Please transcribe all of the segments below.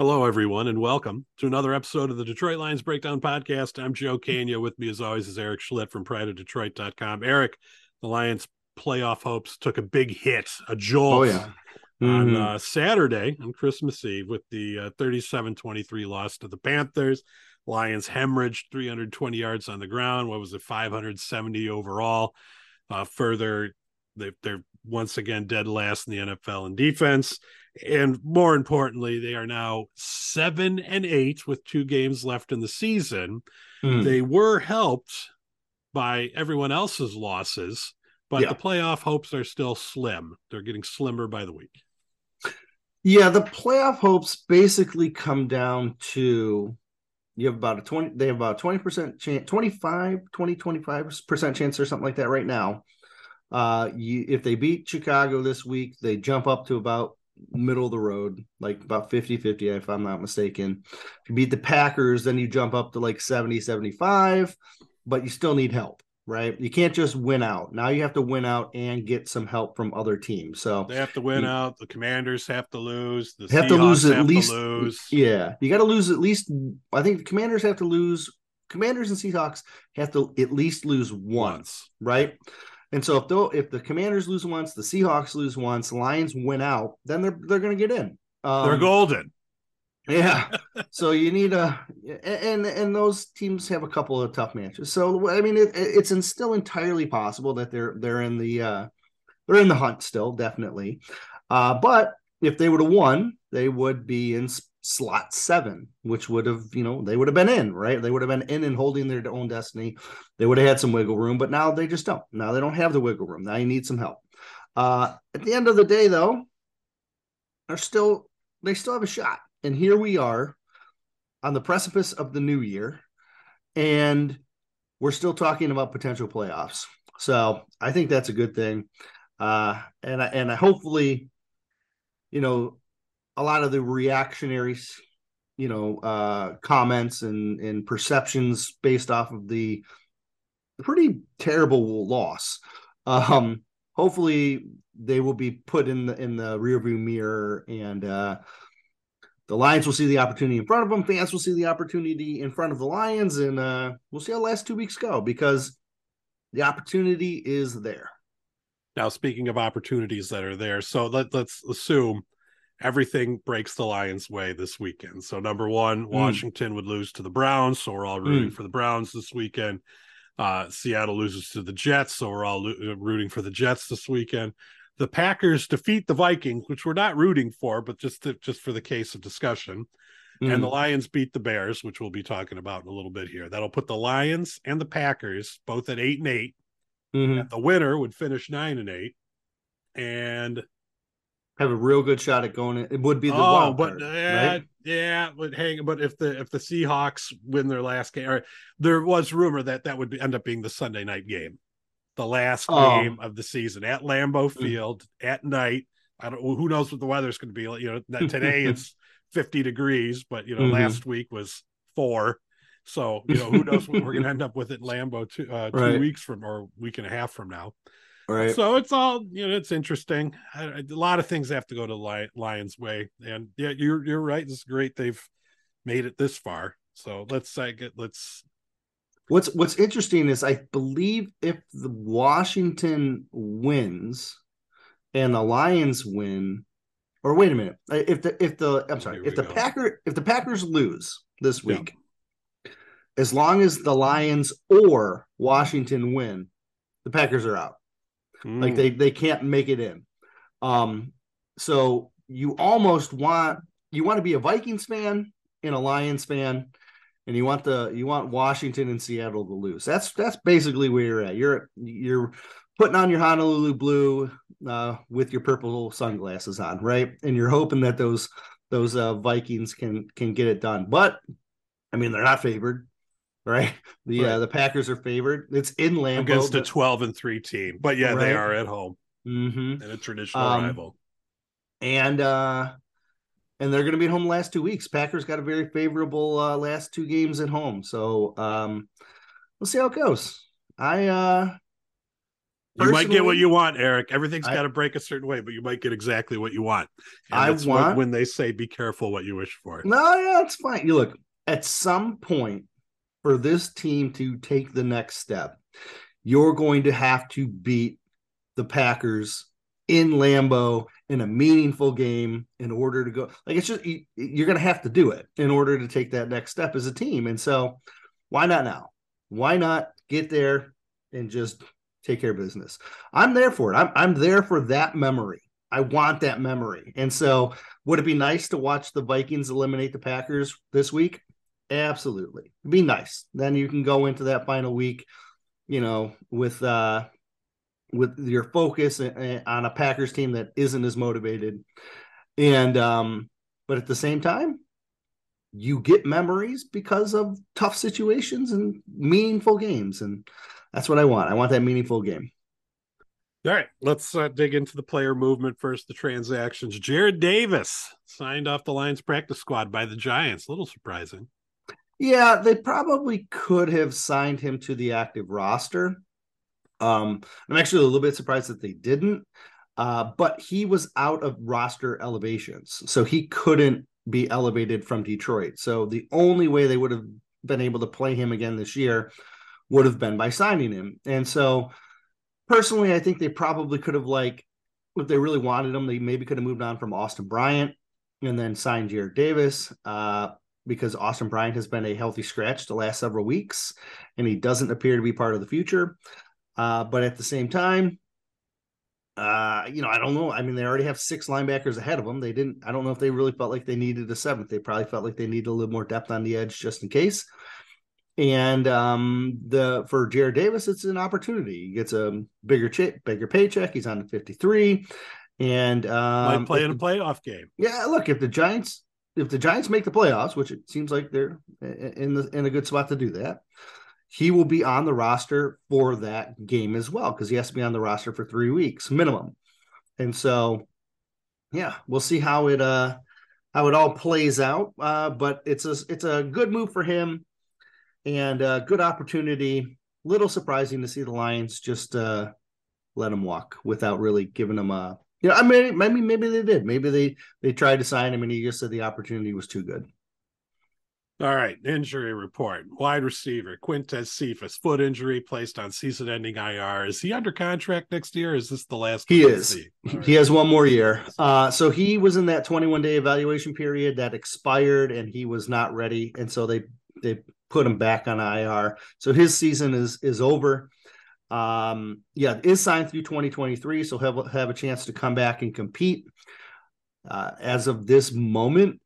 Hello, everyone, and welcome to another episode of the Detroit Lions Breakdown Podcast. I'm Joe Kania. With me, as always, is Eric Schlitt from PrideOfDetroit.com. Eric, the Lions playoff hopes took a big hit, a jolt Oh yeah. on Mhm. uh, Saturday on Christmas Eve with the uh, 37-23 loss to the Panthers. Lions hemorrhaged 320 yards on the ground. What was it, 570 overall? Uh, further, they, they're once again dead last in the NFL in defense. And more importantly, they are now seven and eight with two games left in the season. Mm. They were helped by everyone else's losses, but Yeah. the playoff hopes are still slim. They're getting slimmer by the week. Yeah, the playoff hopes basically come down to you have about a 20 they have about a 20% chance 25 20 25% chance or something like that right now. Uh you if they beat Chicago this week, they jump up to about middle of the road, like about 50-50 if I'm not mistaken. If you beat the Packers, then you jump up to like 70 75, but you still need help, right? You can't just win out. Now you have to win out and get some help from other teams. So They have to win You- out. The Commanders have to lose. The have to lose at least. lose. Yeah, you got to lose at least. I think the Commanders have to lose. Commanders and Seahawks have to at least lose once, right? And so if though if the Commanders lose once, the Seahawks lose once, Lions win out, then they're they're going to get in. Um, They're golden. Yeah. so you need a and and those teams have a couple of tough matches. So I mean, it, it's in- still entirely possible that they're they're in the uh they're in the hunt still, definitely. Uh, but if they would have won, they would be in slot seven, which would have you know they would have been in right. They would have been in and holding their own destiny. They would have had some wiggle room, but now they just don't. Now they don't have the wiggle room. Now you need some help. Uh, at the end of the day, though, are still they still have a shot. And here we are on the precipice of the new year, and we're still talking about potential playoffs. So I think that's a good thing. Uh, and I, and I hopefully, you know, a lot of the reactionary, you know, uh, comments and and perceptions based off of the pretty terrible loss. Um, hopefully they will be put in the in the rearview mirror and uh the Lions will see the opportunity in front of them. Fans will see the opportunity in front of the Lions, and uh, we'll see how the last two weeks go because the opportunity is there. Now, speaking of opportunities that are there, so let, let's assume everything breaks the Lions' way this weekend. So, number one, Washington would lose to the Browns. So, we're all rooting for the Browns this weekend. Uh, Seattle loses to the Jets. So, we're all lo- uh, rooting for the Jets this weekend. The Packers defeat the Vikings, which we're not rooting for, but just to, just for the case of discussion. And the Mm. Lions beat the Bears, which we'll be talking about in a little bit here. That'll put the Lions and the Packers both at eight and eight. Mhm. The winner would finish nine and eight. And have a real good shot at going. It would be the oh, but card, yeah, right? yeah, but hang, but if the if the Seahawks win their last game, or there was rumor that that would be, end up being the Sunday night game, the last Oh. game of the season at Lambeau Mm. Field at night. I don't. Who knows what the weather's going to be like? You know, today it's fifty degrees, but you know, Mhm. last week was four. So you know, who knows what we're going to end up with at Lambeau two, uh, two Right. weeks from or week and a half from now. Right. So it's all you know. It's interesting. I, I- a lot of things have to go to Li- Lions' way, and yeah, you're you're right. It's great they've made it this far. So let's uh, get let's What's What's interesting is I believe if the Washington wins and the Lions win, or wait a minute, if the if the I'm sorry, if the go. Packer if the Packers lose this Yeah. week, as long as the Lions or Washington win, the Packers are out. Like Mm, they they can't make it in. Um, so you almost want you want to be a Vikings fan and a Lions fan, and you want the you want Washington and Seattle to lose. That's that's basically where you're at. You're you're putting on your Honolulu blue uh, with your purple sunglasses on, right? And you're hoping that those those uh, Vikings can can get it done. But I mean, they're not favored, right? The Right. uh, the Packers are favored. It's in Lambeau. against a twelve and three team, but yeah, they are at home Mhm. and a traditional Um, rival. and uh and they're going to be at home the last two weeks. Packers got a very favorable uh, last two games at home, so um, we'll see how it goes. I uh, You might get what you want, Eric. Everything's got to break a certain way, but you might get exactly what you want. And I that's want- when they say be careful what you wish for. No, yeah, it's fine. You look at some point for this team to take the next step, you're going to have to beat the Packers in Lambeau in a meaningful game in order to go. Like it's just you, you're going to have to do it in order to take that next step as a team. And so, why not now? Why not get there and just take care of business? I'm there for it. I'm I'm there for that memory. I want that memory. And so, would it be nice to watch the Vikings eliminate the Packers this week? Absolutely. Be nice. Then you can go into that final week, you know, with uh with your focus a- a- on a Packers team that isn't as motivated. And um but at the same time, you get memories because of tough situations and meaningful games and that's what I want. I want that meaningful game. All right, let's uh, dig into the player movement first. The transactions. Jared Davis signed off the Lions practice squad by the Giants. A little surprising. Yeah, they probably could have signed him to the active roster. Um, I'm actually a little bit surprised that they didn't. Uh, but he was out of roster elevations, so he couldn't be elevated from Detroit. So the only way they would have been able to play him again this year would have been by signing him. And so personally, I think they probably could have like if they really wanted him, they maybe could have moved on from Austin Bryant and then signed Jared Davis. Uh, because Austin Bryant has been a healthy scratch the last several weeks, and he doesn't appear to be part of the future. Uh, but at the same time, uh, you know, I don't know. I mean, they already have six linebackers ahead of them. They didn't. I don't know if they really felt like they needed a seventh. They probably felt like they needed a little more depth on the edge just in case. And um, the for Jared Davis, it's an opportunity. He gets a bigger check, bigger paycheck. He's on the fifty three, and um, Might play in a playoff game. yeah, look, if the Giants if the Giants make the playoffs, which it seems like they're in the in a good spot to do that, he will be on the roster for that game as well because he has to be on the roster for 3 weeks minimum. And so yeah, we'll see how it uh how it all plays out. Uh but it's a it's a good move for him and a good opportunity. Little surprising to see the Lions just uh let him walk without really giving him a you know, I mean, maybe maybe they did. Maybe they they tried to sign him, and he just said the opportunity was too good. All right, injury report. Wide receiver Quintez Cephas, foot injury, placed on season-ending IR. Is he under contract next year? Is this the last? He is. right. He has one more year. Uh, so he was in that 21 day evaluation period that expired, and he was not ready, and so they they put him back on IR. So his season is is over. Um, yeah, is signed through 2023, so have have a chance to come back and compete. Uh, as of this moment,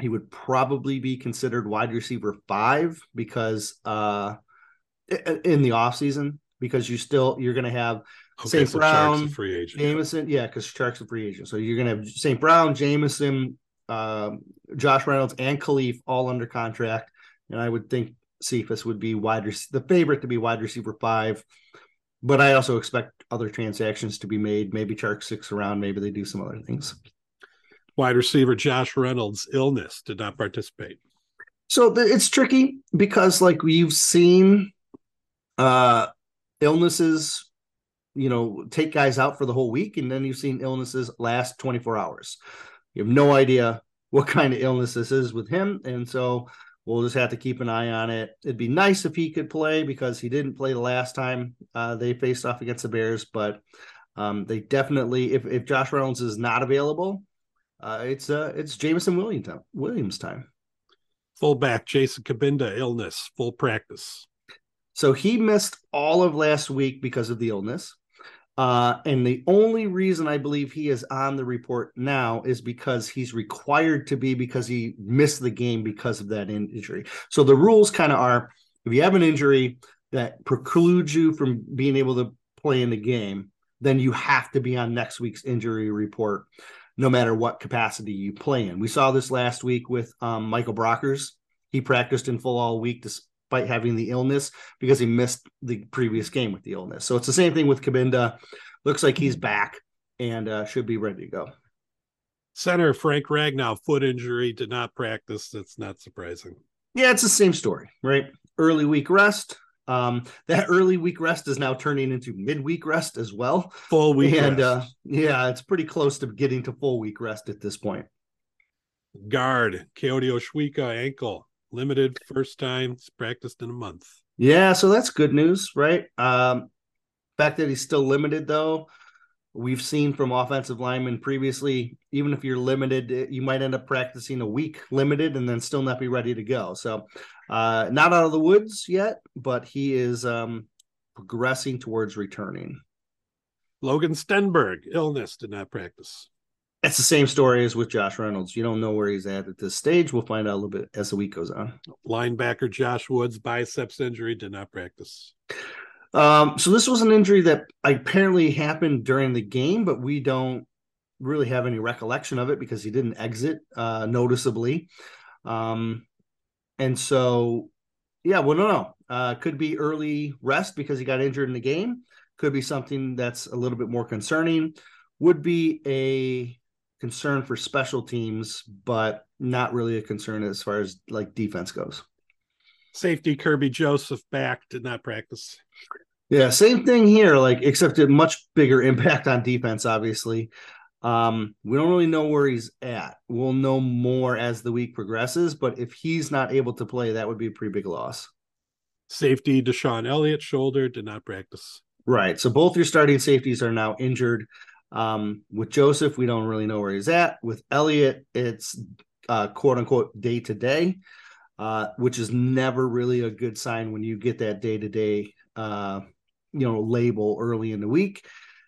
he would probably be considered wide receiver five because uh, in the offseason, because you still you're going to have Okay, St. so Brown, free agent. Jameson, yeah, because Chark's a free agent. So you're gonna have St. Brown, Jameson, um, Josh Reynolds, and Kalif all under contract. And I would think Cephas would be wide the favorite to be wide receiver five. But I also expect other transactions to be made. Maybe Chark six around. Maybe they do some other things. Wide receiver Josh Reynolds illness did not participate. So it's tricky because like we've seen uh illnesses, you know, take guys out for the whole week, and then you've seen illnesses last 24 hours. You have no idea what kind of illness this is with him. And so we'll just have to keep an eye on it. It'd be nice if he could play because he didn't play the last time uh, they faced off against the Bears, but um, they definitely if, if Josh Reynolds is not available, uh, it's uh it's Jameson Williams time Williams time. Fullback Jason Cabinda illness, full practice. So he missed all of last week because of the illness. Uh, and the only reason I believe he is on the report now is because he's required to be because he missed the game because of that injury. So the rules kind of are if you have an injury that precludes you from being able to play in the game, then you have to be on next week's injury report, no matter what capacity you play in. We saw this last week with um, Michael Brockers. He practiced in full all week despite having the illness because he missed the previous game with the illness. So it's the same thing with Cabinda. Looks like he's back and uh, should be ready to go. Center Frank Ragnow, foot injury, did not practice. That's not surprising. Yeah, it's the same story, right? Early week rest, Um, that early week rest is now turning into midweek rest as well. Full week and uh, yeah, it's pretty close to getting to full week rest at this point. Guard Kayode Awosika ankle limited first time. It's practiced in a month. Yeah, so that's good news, right? Um, fact that he's still limited though, we've seen from offensive linemen previously, even if you're limited, eh, you might end up practicing a week limited and then still not be ready to go. So, uh, not out of the woods yet, but he is um, progressing towards returning. Logan Stenberg, illness, did not practice. It's the same story as with Josh Reynolds. You don't know where he's at at this stage. We'll find out a little bit as the week goes on. Linebacker Josh Woods, biceps injury, did not practice. Um, so this was an injury that apparently happened during the game, but we don't really have any recollection of it because he didn't exit uh, noticeably. Um, and so, yeah, well, no, no, uh, could be early rest because he got injured in the game. Could be something that's a little bit more concerning. Would be a concern for special teams, but not really a concern as far as like defense goes. Safety Kerby Joseph back did not practice. Yeah, same thing here, like except a much bigger impact on defense, obviously. Um, we don't really know where he's at. We'll know more as the week progresses, but if he's not able to play, that would be a pretty big loss. Safety DeShon Elliott shoulder did not practice. Right. So both your starting safeties are now injured. Um, with Joseph, we don't really know where he's at. With Elliott, it's uh, quote unquote day to day, which is never really a good sign when you get that day to day you know label early in the week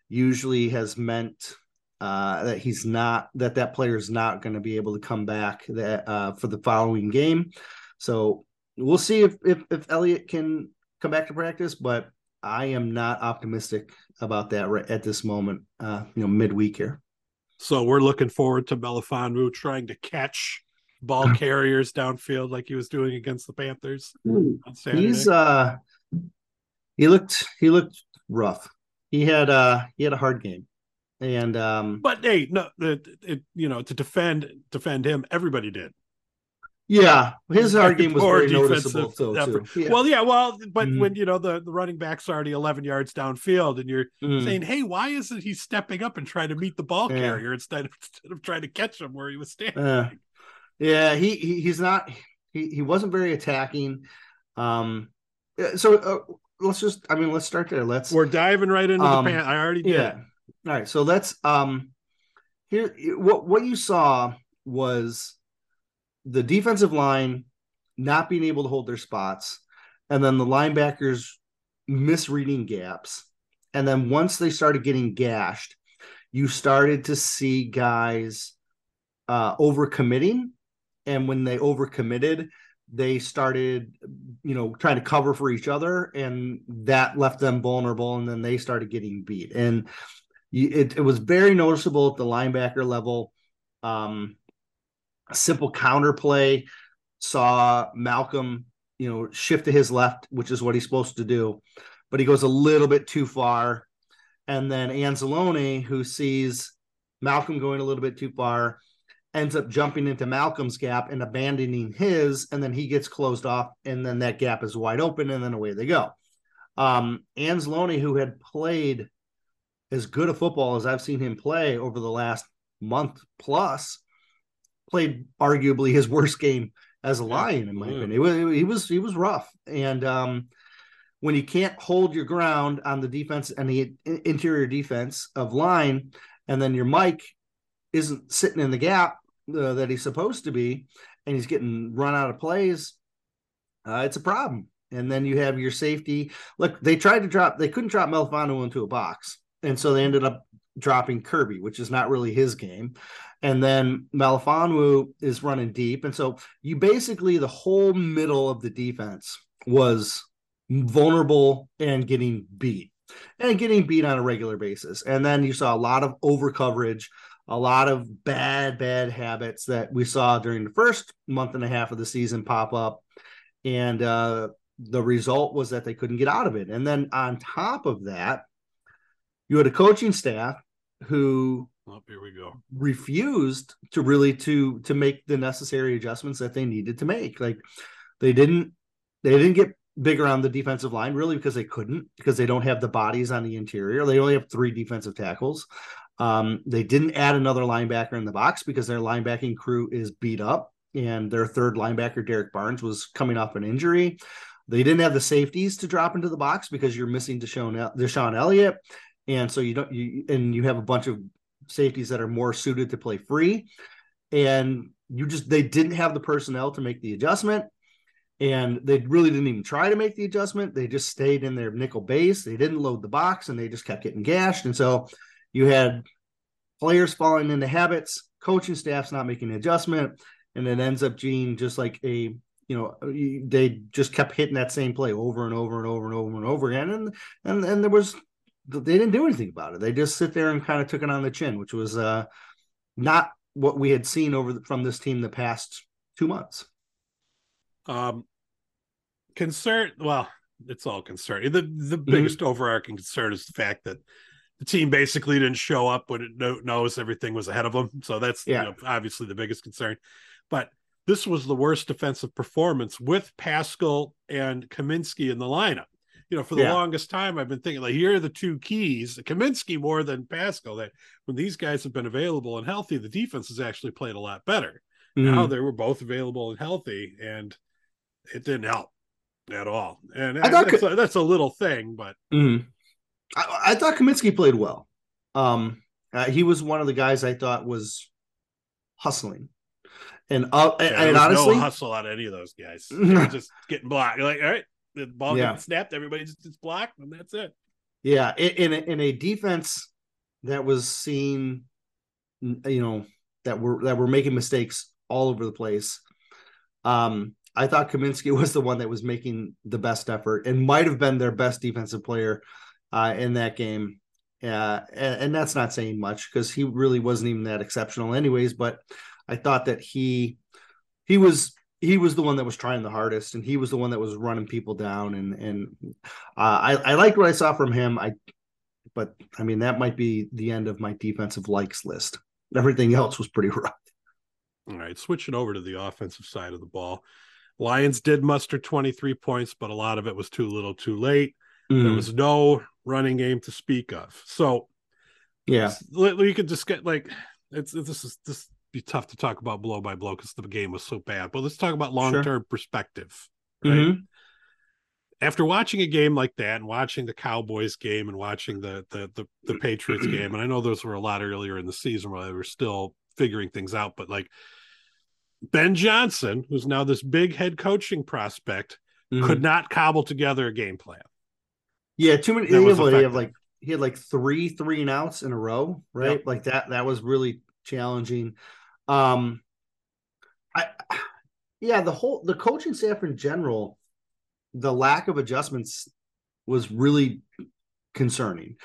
usually has meant uh, that he's not that that player is not going to be able to come back that uh, for the following game. So we'll see if if if Elliott can come back to practice, but I am not optimistic about that right at this moment. Uh, you know, midweek here. So we're looking forward to Melifonwu trying to catch ball carriers downfield like he was doing against the Panthers. He's uh he looked he looked rough. He had uh he had a hard game. And um but hey, no it, it you know to defend defend him, everybody did. Yeah, his hard game was very noticeable too. Yeah. Well, yeah, well, but mm when you know the, the running back's already eleven yards downfield, and you're mm saying, "Hey, why isn't he stepping up and trying to meet the ball yeah. carrier instead of instead of trying to catch him where he was standing?" Uh, yeah, he, he he's not he he wasn't very attacking. Um, so uh, let's just I mean let's start there. Let's we're diving right into um, the pan. I already did. Yeah. All right. So let's um here what what you saw was the defensive line not being able to hold their spots, and then the linebackers misreading gaps. And then once they started getting gashed, you started to see guys uh overcommitting. And when they overcommitted, they started you know trying to cover for each other and that left them vulnerable and then they started getting beat and it, it was very noticeable at the linebacker level um a simple counter play saw malcolm you know shift to his left which is what he's supposed to do but he goes a little bit too far and then anzalone who sees malcolm going a little bit too far ends up jumping into Malcolm's gap and abandoning his, and then he gets closed off, and then that gap is wide open, and then away they go. Um, Anzalone, who had played as good a football as I've seen him play over the last month plus, played arguably his worst game as a Lion, in my opinion. He was he was rough, and um, when you can't hold your ground on the defense and the interior defense of line, and then your Mike isn't sitting in the gap uh, that he's supposed to be, and he's getting run out of plays, uh, it's a problem. And then you have your safety. Look, they tried to drop, they couldn't drop Melifonwu into a box. And so they ended up dropping Kerby, which is not really his game. And then Melifonwu is running deep. And so you basically, the whole middle of the defense was vulnerable and getting beat and getting beat on a regular basis. And then you saw a lot of over coverage, a lot of bad, bad habits that we saw during the first month and a half of the season pop up. And uh, the result was that they couldn't get out of it. And then on top of that, you had a coaching staff who oh, here we go refused to really to to make the necessary adjustments that they needed to make like they didn't they didn't get bigger on the defensive line, really because they couldn't, because they don't have the bodies on the interior. They only have three defensive tackles. Um, they didn't add another linebacker in the box because their linebacking crew is beat up, and their third linebacker, Derrick Barnes, was coming off an injury. They didn't have the safeties to drop into the box because you're missing DeShon, DeShon Elliott, and so you don't you and you have a bunch of safeties that are more suited to play free, and you just they didn't have the personnel to make the adjustment and they really didn't even try to make the adjustment. They just stayed in their nickel base. They didn't load the box and they just kept getting gashed. And so you had players falling into habits, coaching staff's not making an adjustment, and it ends up being just like a you know they just kept hitting that same play over and over and over and over and over again, and and and there was they didn't do anything about it. They just sit there and kind of took it on the chin, which was uh not what we had seen over the, from this team the past two months. Um, concern. Well, it's all concern. The the mm-hmm. biggest overarching concern is the fact that the team basically didn't show up when it knows everything was ahead of them. So that's yeah. you know, obviously the biggest concern. But this was the worst defensive performance with Paschal and Cominsky in the lineup. You know, for the yeah. longest time, I've been thinking like here are the two keys: Cominsky more than Paschal. That when these guys have been available and healthy, the defense has actually played a lot better. Mm-hmm. Now they were both available and healthy, and it didn't help at all. And I thought that's, a, that's a little thing, but mm-hmm. I, I, thought Cominsky played well. Um, uh, he was one of the guys I thought was hustling. And uh, yeah, and honestly, no hustle out of any of those guys. just getting blocked. You're like, all right, the ball yeah. gets snapped, everybody just gets blocked, and that's it. Yeah, in, in a, in a defense that was seen, you know, that were that were making mistakes all over the place. Um, I thought Cominsky was the one that was making the best effort and might have been their best defensive player uh, in that game. Uh, and, and, that's not saying much because he really wasn't even that exceptional, anyways. But I thought that he he was he was the one that was trying the hardest, and he was the one that was running people down. And and uh, I I liked what I saw from him. I but I mean that might be the end of my defensive likes list. Everything else was pretty rough. All right, switching over to the offensive side of the ball. Lions did muster 23 points, but a lot of it was too little too late. Mm. There was no running game to speak of. So, yeah, we could just get like it's this is this be tough to talk about blow by blow because the game was so bad. But let's talk about long term sure. perspective. Right. Mm-hmm. After watching a game like that and watching the Cowboys game and watching the the the, the Patriots game, and I know those were a lot earlier in the season where they were still figuring things out, but like Ben Johnson, who's now this big head coaching prospect, mm-hmm. could not cobble together a game plan. Yeah, too many. He have like he had like three three and outs in a row, right? Yep. Like that. That was really challenging. Um, I yeah, the whole the coaching staff in general, the lack of adjustments was really concerning,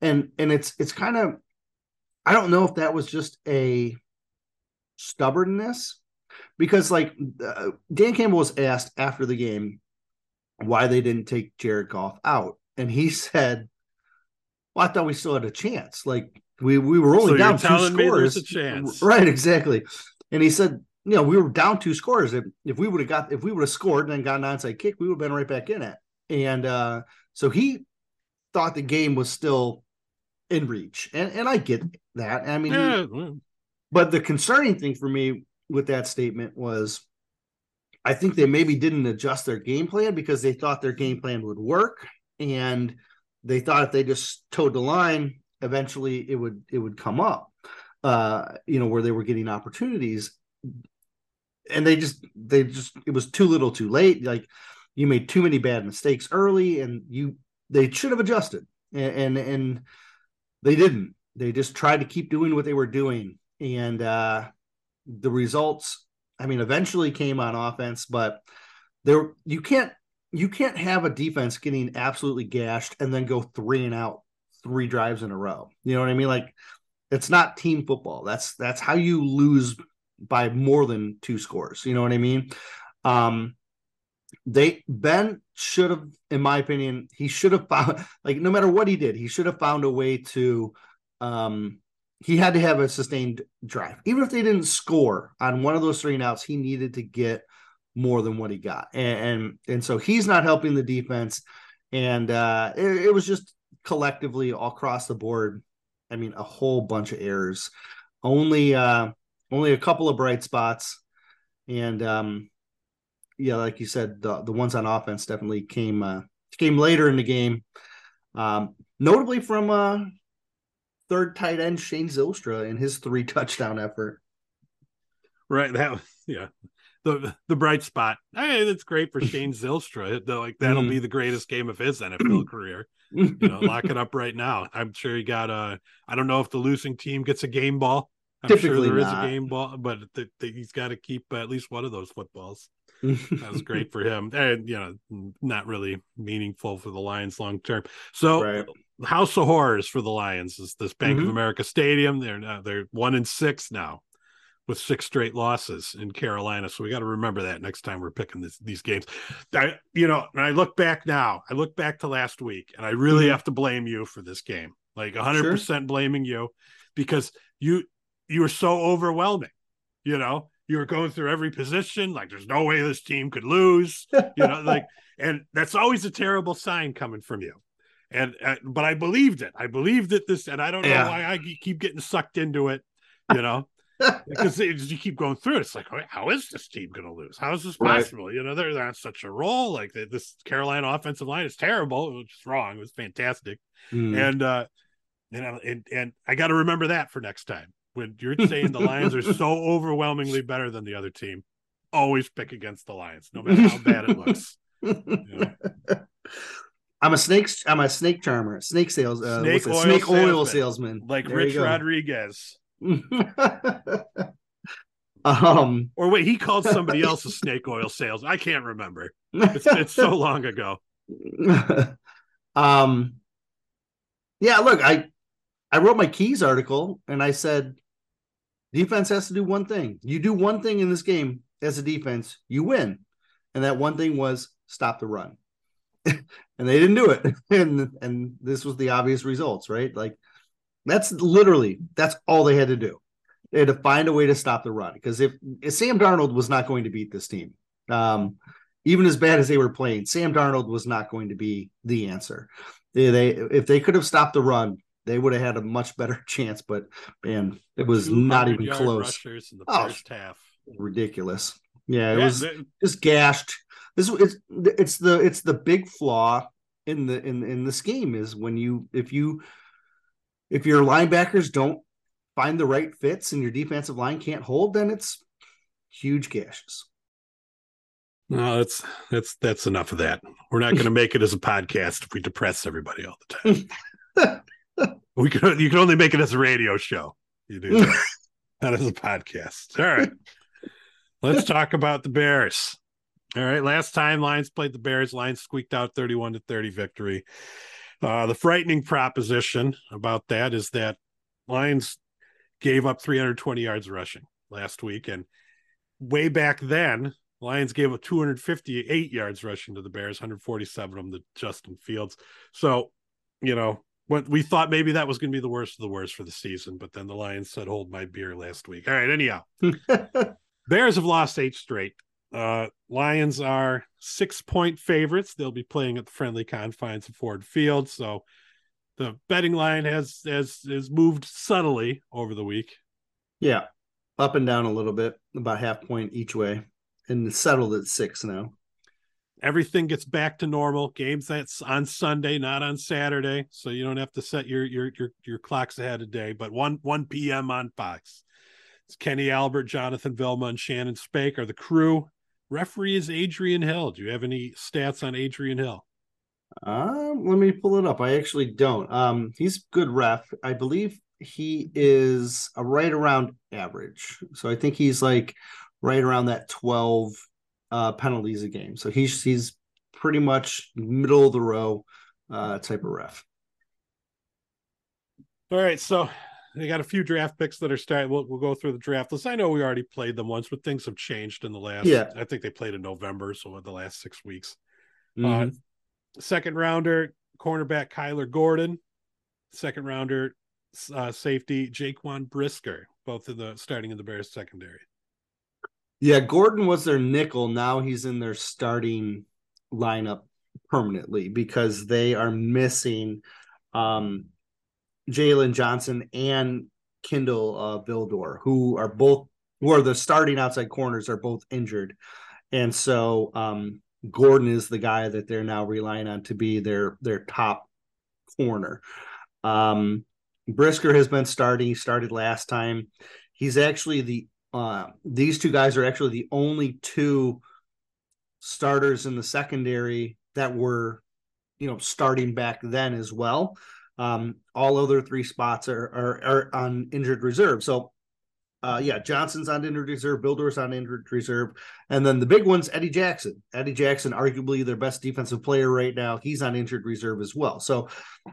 and and it's it's kind of I don't know if that was just a stubbornness because like uh, Dan Campbell was asked after the game why they didn't take Jared Goff out, and he said, "Well, I thought we still had a chance. Like we we were only so down two scores. a chance, right? Exactly." And he said, "You know, we were down two scores. If if we would have got if we would have scored and then got an onside kick, we would have been right back in it." And uh, so he thought the game was still in reach, and and I get that. I mean, yeah. he, but the concerning thing for me with that statement was I think they maybe didn't adjust their game plan because they thought their game plan would work and they thought if they just towed the line eventually it would it would come up uh you know where they were getting opportunities. And they just they just it was too little too late. Like you made too many bad mistakes early and you they should have adjusted. And and, and they didn't. They just tried to keep doing what they were doing. And uh the results, I mean, eventually came on offense, but there you can't you can't have a defense getting absolutely gashed and then go three and out three drives in a row. You know what I mean? Like it's not team football. That's that's how you lose by more than two scores. You know what I mean? Um they Ben should have, in my opinion, he should have found like no matter what he did, he should have found a way to um he had to have a sustained drive. Even if they didn't score on one of those three outs, he needed to get more than what he got, and and, and so he's not helping the defense, and uh, it, it was just collectively all across the board. I mean, a whole bunch of errors. Only uh, only a couple of bright spots, and um, yeah, like you said, the the ones on offense definitely came uh, came later in the game. Um, notably from uh, third tight end Shane Zylstra in his three touchdown effort. Right. That yeah. The the bright spot. Hey, that's great for Shane Zylstra. Like that'll mm. be the greatest game of his NFL career. You know, lock it up right now. I'm sure he got a. I don't know if the losing team gets a game ball. I'm Typically sure there not. is a game ball, but the, the, he's got to keep at least one of those footballs. that was great for him, and you know, not really meaningful for the Lions long term. So, right. House of Horrors for the Lions is this Bank mm-hmm. of America Stadium. They're now they're one in six now with six straight losses in Carolina. So we got to remember that next time we're picking this, these games. I, you know, and I look back now, I look back to last week, and I really mm-hmm. have to blame you for this game. Like 100% sure. blaming you because you you were so overwhelming. You know, you were going through every position like there's no way this team could lose. You know, like and that's always a terrible sign coming from you. And uh, but I believed it. I believed it. This and I don't know yeah. why I keep getting sucked into it. You know because you keep going through it, it's like, how is this team going to lose? How is this possible? Right. You know, they're, they're on such a roll. Like this Carolina offensive line is terrible. It was wrong. It was fantastic. Mm. And, uh, know, and, and I got to remember that for next time when you're saying the Lions are so overwhelmingly better than the other team. Always pick against the Lions, no matter how bad it looks. You know? I'm a snake. I'm a snake charmer, snake sales, uh, snake, oil, snake salesman, oil salesman, like there Rich Rodriguez. Um or wait he called somebody else a snake oil sales i can't remember. It's, it's so long ago. Um yeah look i i wrote my keys article and i said defense has to do one thing. You do one thing in this game as a defense you win. And that one thing was stop the run. And they didn't do it. And and this was the obvious results right? Like that's literally that's all they had to do. They had to find a way to stop the run because if, if Sam Darnold was not going to beat this team, um, even as bad as they were playing, Sam Darnold was not going to be the answer. They, they if they could have stopped the run, they would have had a much better chance. But man, it was not even close. Oh, first half, ridiculous. Yeah, it yeah, was they, just gashed. This it's it's the it's the big flaw in the in in the scheme is when you if you if your linebackers don't find the right fits and your defensive line can't hold, then it's huge gashes. No, that's that's that's enough of that. We're not going to make it as a podcast if we depress everybody all the time. we can you can only make it as a radio show. You do that. not as a podcast. All right. Let's talk about the Bears. All right. Last time Lions played the Bears, Lions squeaked out 31 to 30 victory. Uh, the frightening proposition about that is that Lions gave up 320 yards rushing last week. And way back then, Lions gave up 258 yards rushing to the Bears, 147 of them to Justin Fields. So, you know, what we thought maybe that was going to be the worst of the worst for the season, but then the Lions said, hold my beer last week. All right, anyhow. Bears have lost eight straight. Uh, Lions are six point favorites. They'll be playing at the friendly confines of Ford Field. So the betting line has has has moved subtly over the week. Yeah, up and down a little bit, about half point each way, and settled at six now. Everything gets back to normal. Games that's on Sunday, not on Saturday, so you don't have to set your your your, your clocks ahead of day. But one one p.m. on Fox. It's Kenny Albert, Jonathan Vilma, and Shannon Spake are the crew. Referee is Adrian Hill. Do you have any stats on Adrian Hill? Um, let me pull it up. I actually don't. Um, he's good ref. I believe he is a right around average. So I think he's like right around that 12 uh, penalties a game. So he's he's pretty much middle of the row uh, type of ref. All right, so they got a few draft picks that are starting. We'll, we'll go through the draft list. I know we already played them once, but things have changed in the last. Yeah, I think they played in November, so in the last six weeks. Mm-hmm. Uh, second rounder, cornerback Kyler Gordon. Second rounder, uh, safety Jaquan Brisker, both in the starting in the Bears secondary. Yeah, Gordon was their nickel. Now he's in their starting lineup permanently because they are missing um, Jaylon Johnson and Kindle uh, Vildor, who are both who are the starting outside corners, are both injured, and so um, Gordon is the guy that they're now relying on to be their their top corner. Um, Brisker has been starting. He started last time. He's actually the uh, these two guys are actually the only two starters in the secondary that were, you know, starting back then as well. Um, all other three spots are, are, are on injured reserve. So, uh, yeah, Johnson's on injured reserve, Vildor's on injured reserve, and then the big one's Eddie Jackson. Eddie Jackson, arguably their best defensive player right now, he's on injured reserve as well. So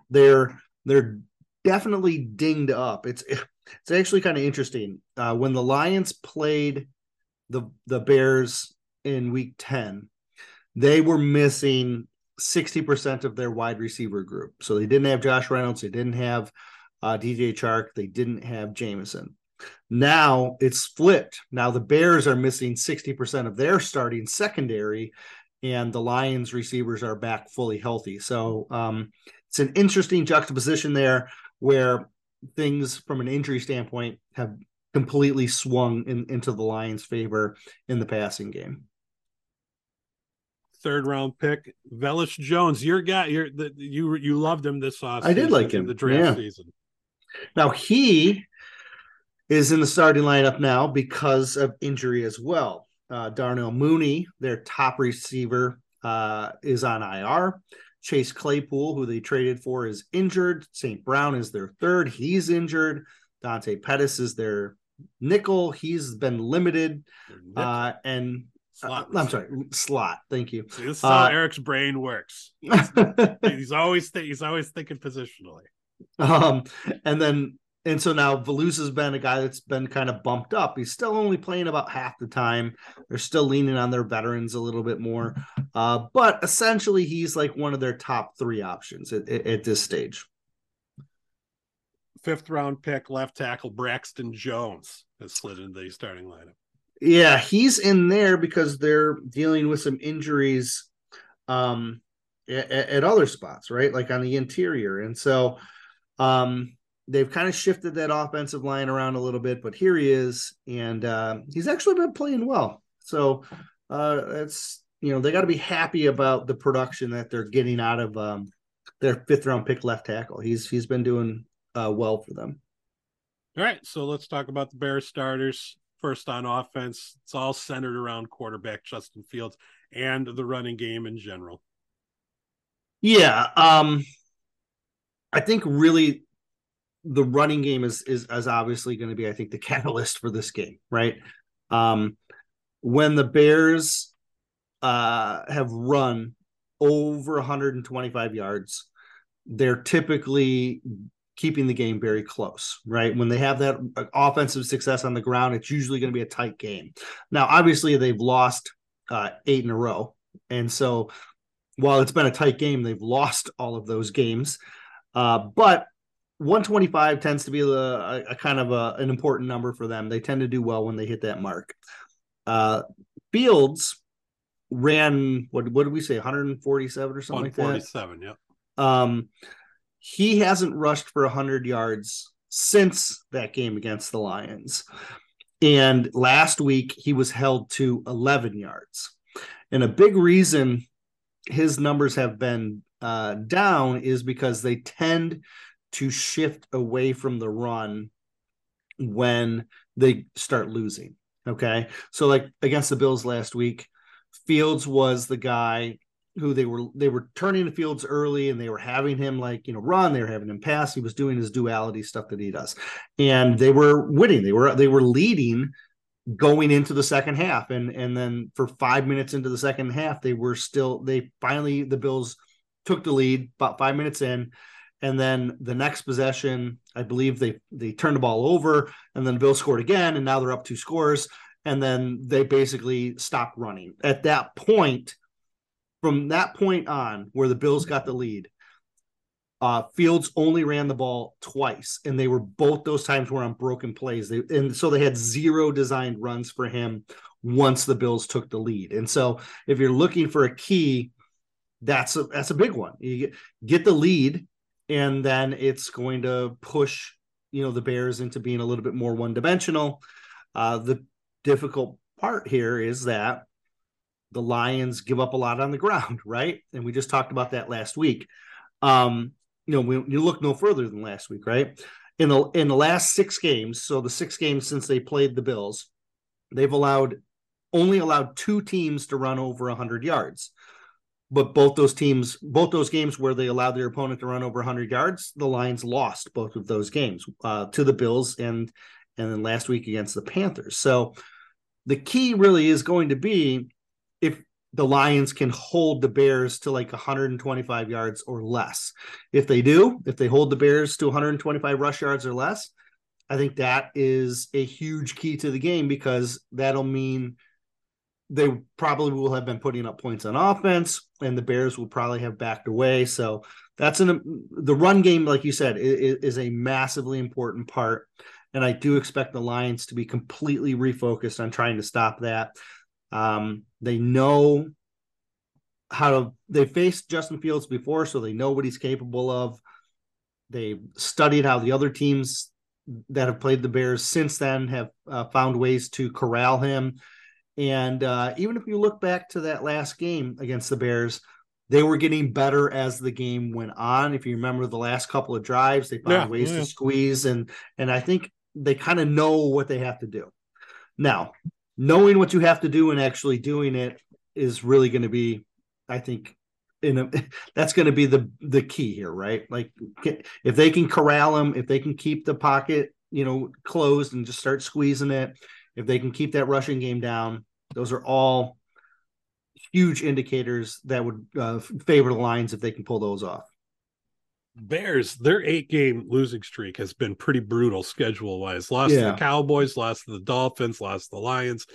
they're they're definitely dinged up. It's it's actually kind of interesting. Uh, when the Lions played the the Bears in Week Ten, they were missing sixty percent of their wide receiver group. So they didn't have Josh Reynolds, they didn't have uh, DJ Chark, they didn't have Jameson. Now it's flipped. Now the Bears are missing sixty percent of their starting secondary, and the Lions receivers are back fully healthy. So um, it's an interesting juxtaposition there where things from an injury standpoint have completely swung in, into the Lions' favor in the passing game. Third round pick, Velus Jones. Your guy, you're the, you you loved him this off. I did like him the draft yeah. season. Now he is in the starting lineup now because of injury as well. Uh, Darnell Mooney, their top receiver, uh, is on IR. Chase Claypool, who they traded for, is injured. St. Brown is their third. He's injured. Dante Pettis is their nickel. He's been limited. Uh, and uh, I'm sorry, slot. Thank you. See, this is how uh, Eric's brain works. he's always th- he's always thinking positionally. Um, and then and so now Velus has been a guy that's been kind of bumped up. He's still only playing about half the time. They're still leaning on their veterans a little bit more. Uh, but essentially, he's like one of their top three options at, at this stage. Fifth round pick, left tackle Braxton Jones has slid into the starting lineup. Yeah, he's in there because they're dealing with some injuries um, at, at other spots, right? Like on the interior. And so, um, they've kind of shifted that offensive line around a little bit, but here he is, and uh, he's actually been playing well. So uh, it's you know they got to be happy about the production that they're getting out of um, their fifth round pick left tackle. He's he's been doing uh, well for them. All right, so let's talk about the Bears starters. First on offense, it's all centered around quarterback Justin Fields and the running game in general. Yeah, um, I think really the running game is is, is obviously going to be, I think, the catalyst for this game, right? Um, when the Bears uh, have run over 125 yards, they're typically keeping the game very close, right? When they have that offensive success on the ground, it's usually going to be a tight game. Now, obviously, they've lost uh, eight in a row, and so while it's been a tight game, they've lost all of those games. Uh, but 125 tends to be a, a, a kind of a, an important number for them. They tend to do well when they hit that mark. Uh, Fields ran what what did we say 147 or something like that 147 yeah um he hasn't rushed for 100 yards since that game against the lions and last week he was held to 11 yards and a big reason his numbers have been uh, down is because they tend to shift away from the run when they start losing. Okay. So like against the Bills last week, Fields was the guy who they were they were turning the fields early and they were having him like you know run they were having him pass he was doing his duality stuff that he does and they were winning they were they were leading going into the second half and and then for 5 minutes into the second half they were still they finally the bills took the lead about 5 minutes in and then the next possession, I believe they they turned the ball over, and then Bill scored again, and now they're up two scores. And then they basically stopped running. At that point, from that point on, where the Bills got the lead, uh, Fields only ran the ball twice, and they were both those times were on broken plays. They, and so they had zero designed runs for him once the Bills took the lead. And so if you're looking for a key, that's a that's a big one. You get, get the lead, and then it's going to push you know the Bears into being a little bit more one dimensional. Uh, the difficult part here is that the Lions give up a lot on the ground, right? And we just talked about that last week. Um, you know, when you look no further than last week, right? In the in the last six games, so the six games since they played the Bills, they've allowed only allowed two teams to run over 100 yards. But both those teams, both those games where they allowed their opponent to run over 100 yards, the Lions lost both of those games uh, to the Bills and and then last week against the Panthers. So the key really is going to be the Lions can hold the Bears to like 125 yards or less. If they do, if they hold the Bears to 125 rush yards or less, I think that is a huge key to the game because that'll mean they probably will have been putting up points on offense and the Bears will probably have backed away. So that's an the run game, like you said, is, is a massively important part. And I do expect the Lions to be completely refocused on trying to stop that. Um, they know how to, they faced Justin Fields before, so they know what he's capable of. They studied how the other teams that have played the Bears since then have uh, found ways to corral him. And uh, even if you look back to that last game against the Bears, they were getting better as the game went on. If you remember the last couple of drives, they found yeah, ways yeah. to squeeze, and and I think they kind of know what they have to do. Now, knowing what you have to do and actually doing it is really going to be, I think, in a, that's going to be the the key here, right? Like if they can corral them, if they can keep the pocket, you know, closed and just start squeezing it, if they can keep that rushing game down, those are all huge indicators that would uh, favor the lines if they can pull those off. Bears, their eight game losing streak has been pretty brutal schedule wise. Lost yeah. to the Cowboys, lost to the Dolphins, lost to the Lions,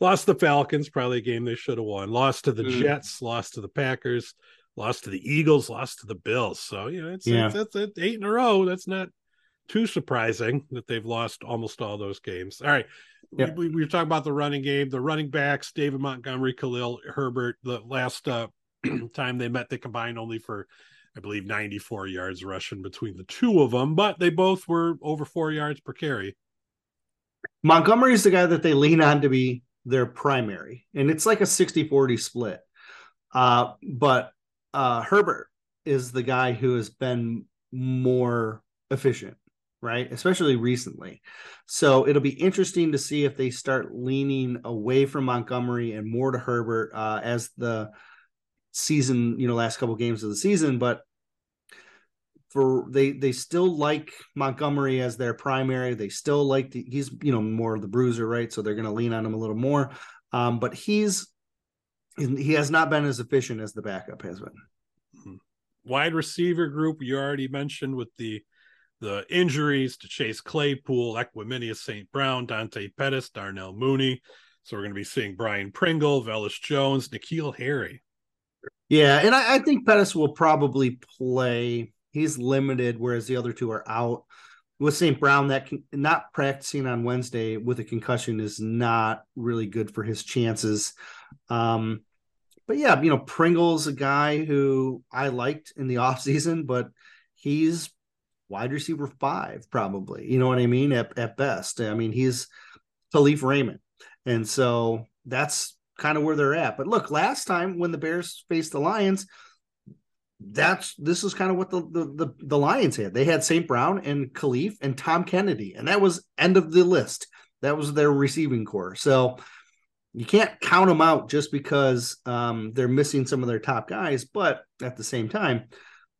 lost to the Falcons, probably a game they should have won, lost to the mm. Jets, lost to the Packers, lost to the Eagles, lost to the Bills. So, you know, it's, yeah. it's, it's eight in a row. That's not too surprising that they've lost almost all those games. All right. Yep. We, we, were talking about the running game, the running backs, David Montgomery, Khalil Herbert. The last uh, time they met, they combined only for I believe 94 yards rushing between the two of them, but they both were over four yards per carry. Montgomery is the guy that they lean on to be their primary, and it's like a 60 40 split. Uh, but uh, Herbert is the guy who has been more efficient, right? Especially recently. So it'll be interesting to see if they start leaning away from Montgomery and more to Herbert uh, as the season, you know, last couple games of the season. But for they they still like Montgomery as their primary. They still like the, he's you know more of the bruiser, right? So they're going to lean on him a little more. Um, but he's he has not been as efficient as the backup has been. Mm-hmm. Wide receiver group you already mentioned with the the injuries to Chase Claypool, Equanimeous St. Brown, Dante Pettis, Darnell Mooney. So we're going to be seeing Byron Pringle, Velus Jones, N'Keal Harry. Yeah, and I, I think Pettis will probably play he's limited, whereas the other two are out. With St. Brown, that can, not practicing on Wednesday with a concussion is not really good for his chances. Um, but yeah, you know, Pringle's a guy who I liked in the offseason, but he's wide receiver five, probably. You know what I mean? At, at best. I mean, he's Kalif Raymond. And so that's kind of where they're at. But look, last time when the Bears faced the Lions, that's this is kind of what the, the the, the Lions had. They had St. Brown and Kalif and Tom Kennedy, and that was end of the list. That was their receiving core. So you can't count them out just because um, they're missing some of their top guys, but at the same time,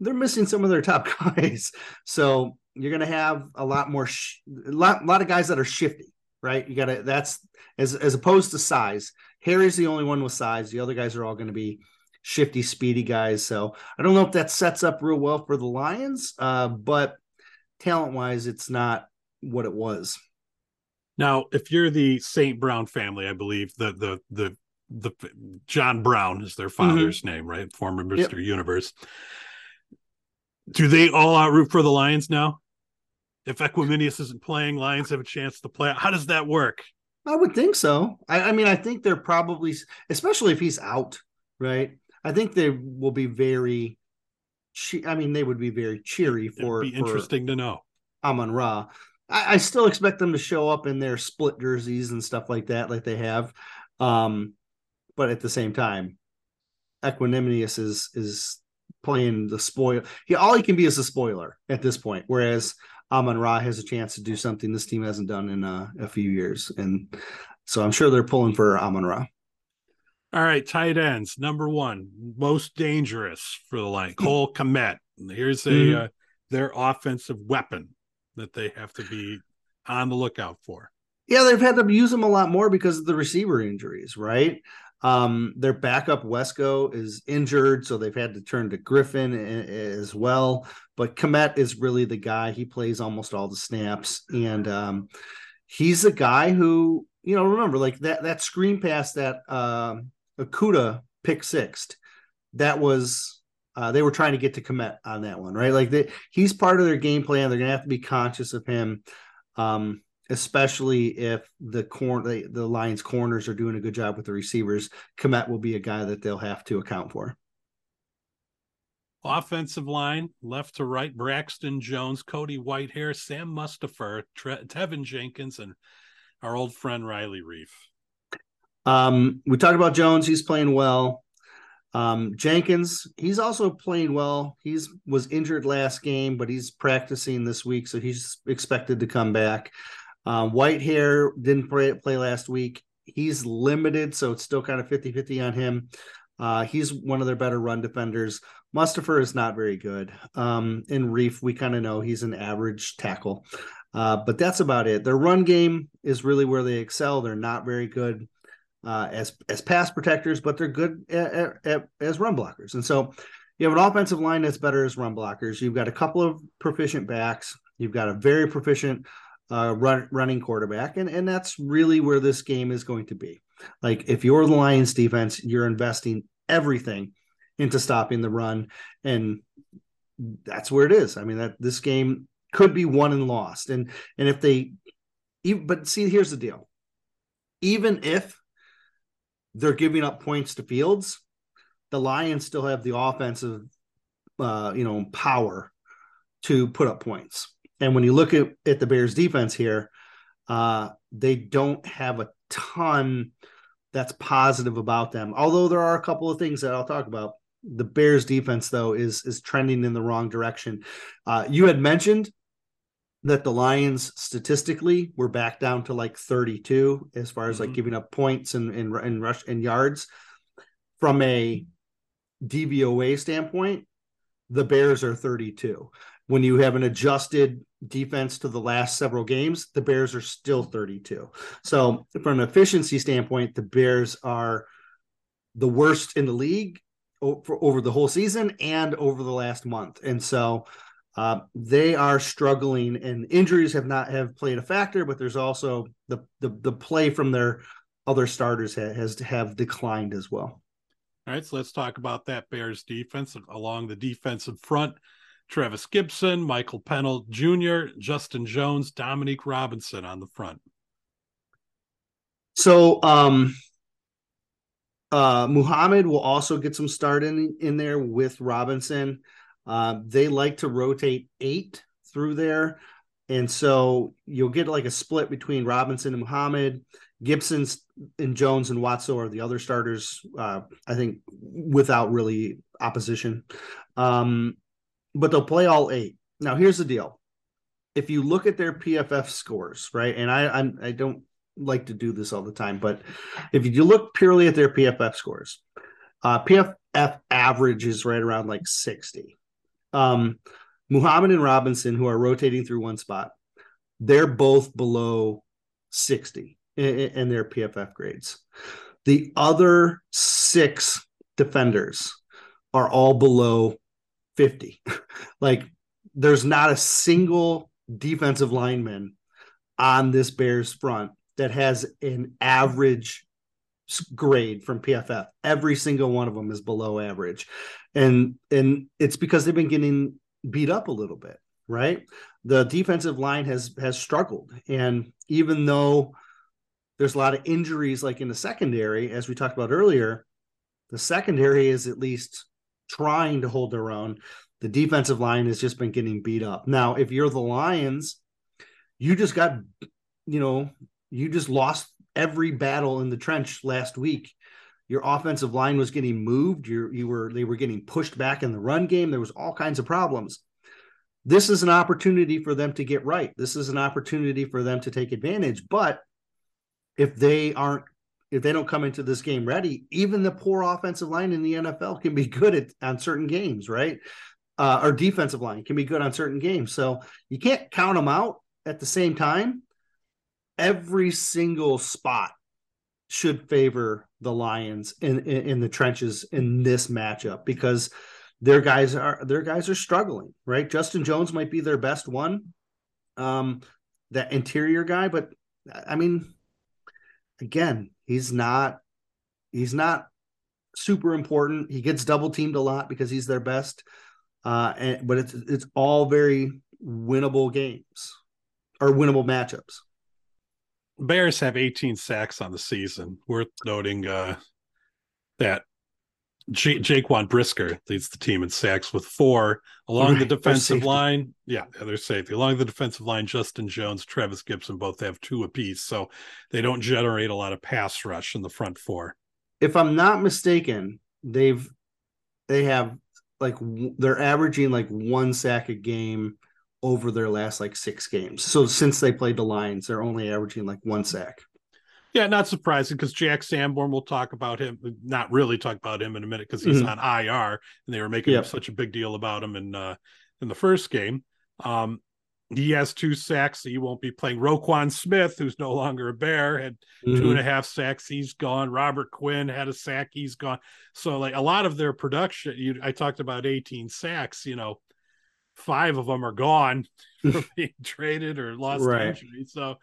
they're missing some of their top guys. So you're going to have a lot more, sh- a lot, a lot of guys that are shifty, right? You got to, that's as, as opposed to size. Harry's the only one with size. The other guys are all going to be shifty, speedy guys. So I don't know if that sets up real well for the Lions, uh, but talent wise, it's not what it was. Now, if you're the St. Brown family, I believe the the the the John Brown is their mm-hmm. father's mm-hmm. name, right? Former Mr. Yep. Universe. Do they all out root for the Lions now? If Equanimeous isn't playing, Lions have a chance to play. How does that work? I would think so. I, I mean, I think they're probably, especially if he's out, right? I think they will be very. I mean, they would be very cheery for. It'd be interesting for to know. Amon Ra. I, I, still expect them to show up in their split jerseys and stuff like that, like they have. Um, but at the same time, Equanimeous is is playing the spoil. He all he can be is a spoiler at this point. Whereas Amon Ra has a chance to do something this team hasn't done in uh, a few years, and so I'm sure they're pulling for Amon Ra. All right, tight ends. Number one, most dangerous for the line, Cole Kmet. Here's a mm-hmm. uh, their offensive weapon that they have to be on the lookout for. Yeah, they've had to use them a lot more because of the receiver injuries, right? Um, their backup Wesco is injured, so they've had to turn to Griffin as well. But Kmet is really the guy. He plays almost all the snaps, and um, he's a guy who you know. Remember, like that that screen pass that uh, Okudah pick sixth. That was uh, they were trying to get to Kmet on that one, right? Like they, he's part of their game plan. They're gonna have to be conscious of him. Um, especially if the corner the, the Lions corners are doing a good job with the receivers. Kmet will be a guy that they'll have to account for. Offensive line, left to right, Braxton Jones, Cody Whitehair, Sam Mustipher, Tre- Teven Jenkins, and our old friend Riley Reiff. Um, we talked about Jones; he's playing well. Um, Jenkins, he's also playing well. He's was injured last game, but he's practicing this week, so he's expected to come back. Um, Whitehair didn't play, play last week. He's limited, so it's still kind of 50 50 on him. Uh, he's one of their better run defenders. Mustipher is not very good. Um, in Reiff, we kind of know he's an average tackle, uh, but that's about it. Their run game is really where they excel. They're not very good uh, as as pass protectors, but they're good at, at, at, as run blockers. And so you have an offensive line that's better as run blockers. You've got a couple of proficient backs. You've got a very proficient uh, run, running quarterback, and and that's really where this game is going to be. Like if you're the Lions defense, you're investing everything into stopping the run, and that's where it is. I mean that this game could be won and lost, and and if they, but see, here's the deal: even if they're giving up points to Fields, the Lions still have the offensive, uh, you know, power to put up points. And when you look at, at the Bears defense here, uh, they don't have a ton that's positive about them. Although there are a couple of things that I'll talk about. The Bears defense, though, is is trending in the wrong direction. Uh, you had mentioned that the Lions statistically were back down to like 32 as far as mm-hmm. like giving up points and and, and rush and yards. From a DVOA standpoint, the Bears are 32 when you have an adjusted defense to the last several games, the Bears are still 32. So, from an efficiency standpoint, the Bears are the worst in the league over, over the whole season and over the last month. And so, uh, they are struggling, and injuries have not have played a factor. But there's also the the, the play from their other starters has, has have declined as well. All right, so let's talk about that Bears defense along the defensive front. Trevis Gipson, Michael Pennel Jr., Justin Jones, Dominique Robinson on the front. So um uh Muhammad will also get some start in in there with Robinson. Uh, they like to rotate eight through there. And so you'll get like a split between Robinson and Muhammad. Gipson's and Jones and Watso are the other starters, uh, I think, without really opposition. Um, but they'll play all eight. Now, here's the deal: if you look at their PFF scores, right, and I I'm, I don't like to do this all the time, but if you look purely at their PFF scores, uh, PFF average is right around like sixty. Um, Muhammad and Robinson, who are rotating through one spot, they're both below sixty in, in their PFF grades. The other six defenders are all below 50. like there's not a single defensive lineman on this Bears front that has an average grade from PFF. Every single one of them is below average. And and it's because they've been getting beat up a little bit, right? The defensive line has has struggled and even though there's a lot of injuries, like in the secondary, as we talked about earlier. The secondary is at least trying to hold their own. The defensive line has just been getting beat up. Now, if you're the Lions, you just got, you know, you just lost every battle in the trench last week. Your offensive line was getting moved. You you were they were getting pushed back in the run game. There was all kinds of problems. This is an opportunity for them to get right. This is an opportunity for them to take advantage. But if they aren't if they don't come into this game ready, even the poor offensive line in the NFL can be good at on certain games, right? Uh, our defensive line can be good on certain games. So you can't count them out at the same time. Every single spot should favor the Lions in, in, in the trenches in this matchup because their guys are their guys are struggling, right? Justin Jones might be their best one, um, that interior guy, but I mean, again, he's not he's not super important. He gets double teamed a lot because he's their best. Uh, and, but it's it's all very winnable games or winnable matchups. Bears have 18 sacks on the season. Worth noting uh, that J- Jaquan Brisker leads the team in sacks with four along right, the defensive line. Yeah, they're safety along the defensive line. Justin Jones, Trevis Gipson both have two apiece, so they don't generate a lot of pass rush in the front four. If I'm not mistaken, they've they have like they're averaging like one sack a game over their last like six games. So since they played the Lions, they're only averaging like one sack. Yeah, not surprising because Jack Sanborn, we'll talk about him, not really talk about him in a minute because he's mm-hmm. on IR and they were making yep. such a big deal about him in uh, in the first game. Um, he has two sacks, so he won't be playing. Roquan Smith, who's no longer a Bear, had mm-hmm. two and a half sacks. He's gone. Robert Quinn had a sack. He's gone. So, like a lot of their production, you, I talked about 18 sacks. You know, five of them are gone from being traded or lost right. injury. So,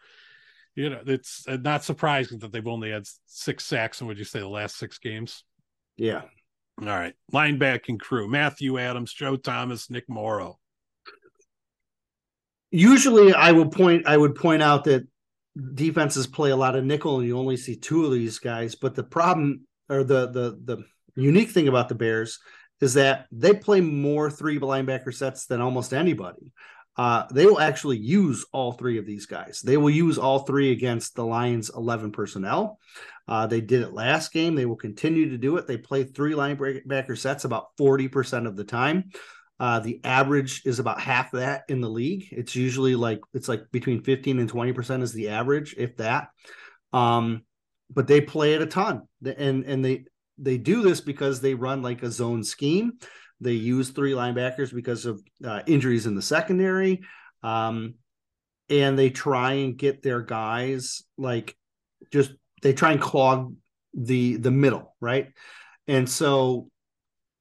you know, it's not surprising that they've only had six sacks in, would you say, the last six games? Yeah. All right. Linebacking crew Matthew Adams, Joe Thomas, Nick Morrow. Usually I would point I would point out that defenses play a lot of nickel and you only see two of these guys. But the problem or the the the unique thing about the Bears is that they play more three linebacker sets than almost anybody uh, they will actually use all three of these guys. They will use all three against the Lions 11 personnel. Uh, they did it last game. They will continue to do it. They play three linebacker sets about 40% of the time. Uh, the average is about half that in the league. It's usually like it's like between 15 and 20% is the average, if that. Um, but they play it a ton. And and they they do this because they run like a zone scheme. They use three linebackers because of uh, injuries in the secondary. Um, and they try and get their guys like just they try and clog the the middle, right? And so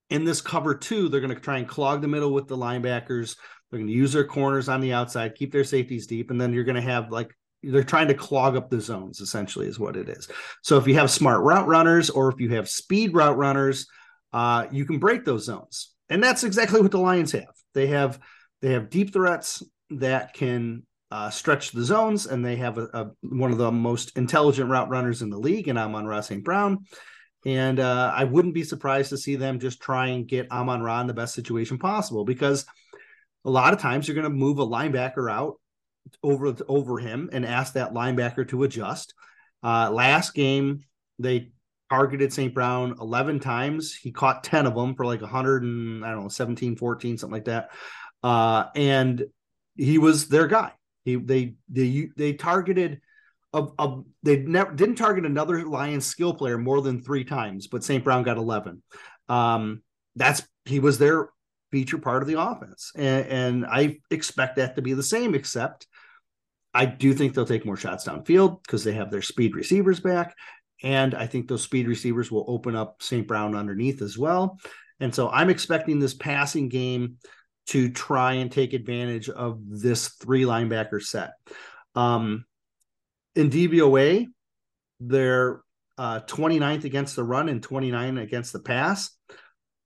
in this cover two, they're going to try and clog the middle with the linebackers. They're going to use their corners on the outside, keep their safeties deep, and then you're going to have like they're trying to clog up the zones essentially is what it is so if you have smart route runners or if you have speed route runners uh, you can break those zones. And that's exactly what the Lions have. They have they have deep threats that can uh, stretch the zones, and they have a, a, one of the most intelligent route runners in the league, and Amon Ra's St. Brown. And uh, I wouldn't be surprised to see them just try and get Amon Ra in the best situation possible because a lot of times you're going to move a linebacker out over over him and asked that linebacker to adjust. Uh, last game, they targeted St. Brown 11 times. He caught 10 of them for like 100 and I don't know, 17, 14, something like that. Uh, and he was their guy. He they they they targeted a, a they never didn't target another Lions skill player more than three times, but St. Brown got 11. Um, that's he was their feature part of the offense. And, and I expect that to be the same, except I do think they'll take more shots downfield because they have their speed receivers back. And I think those speed receivers will open up St. Brown underneath as well. And so I'm expecting this passing game to try and take advantage of this three linebacker set. Um, in DVOA, they're uh, 29th against the run and 29 against the pass.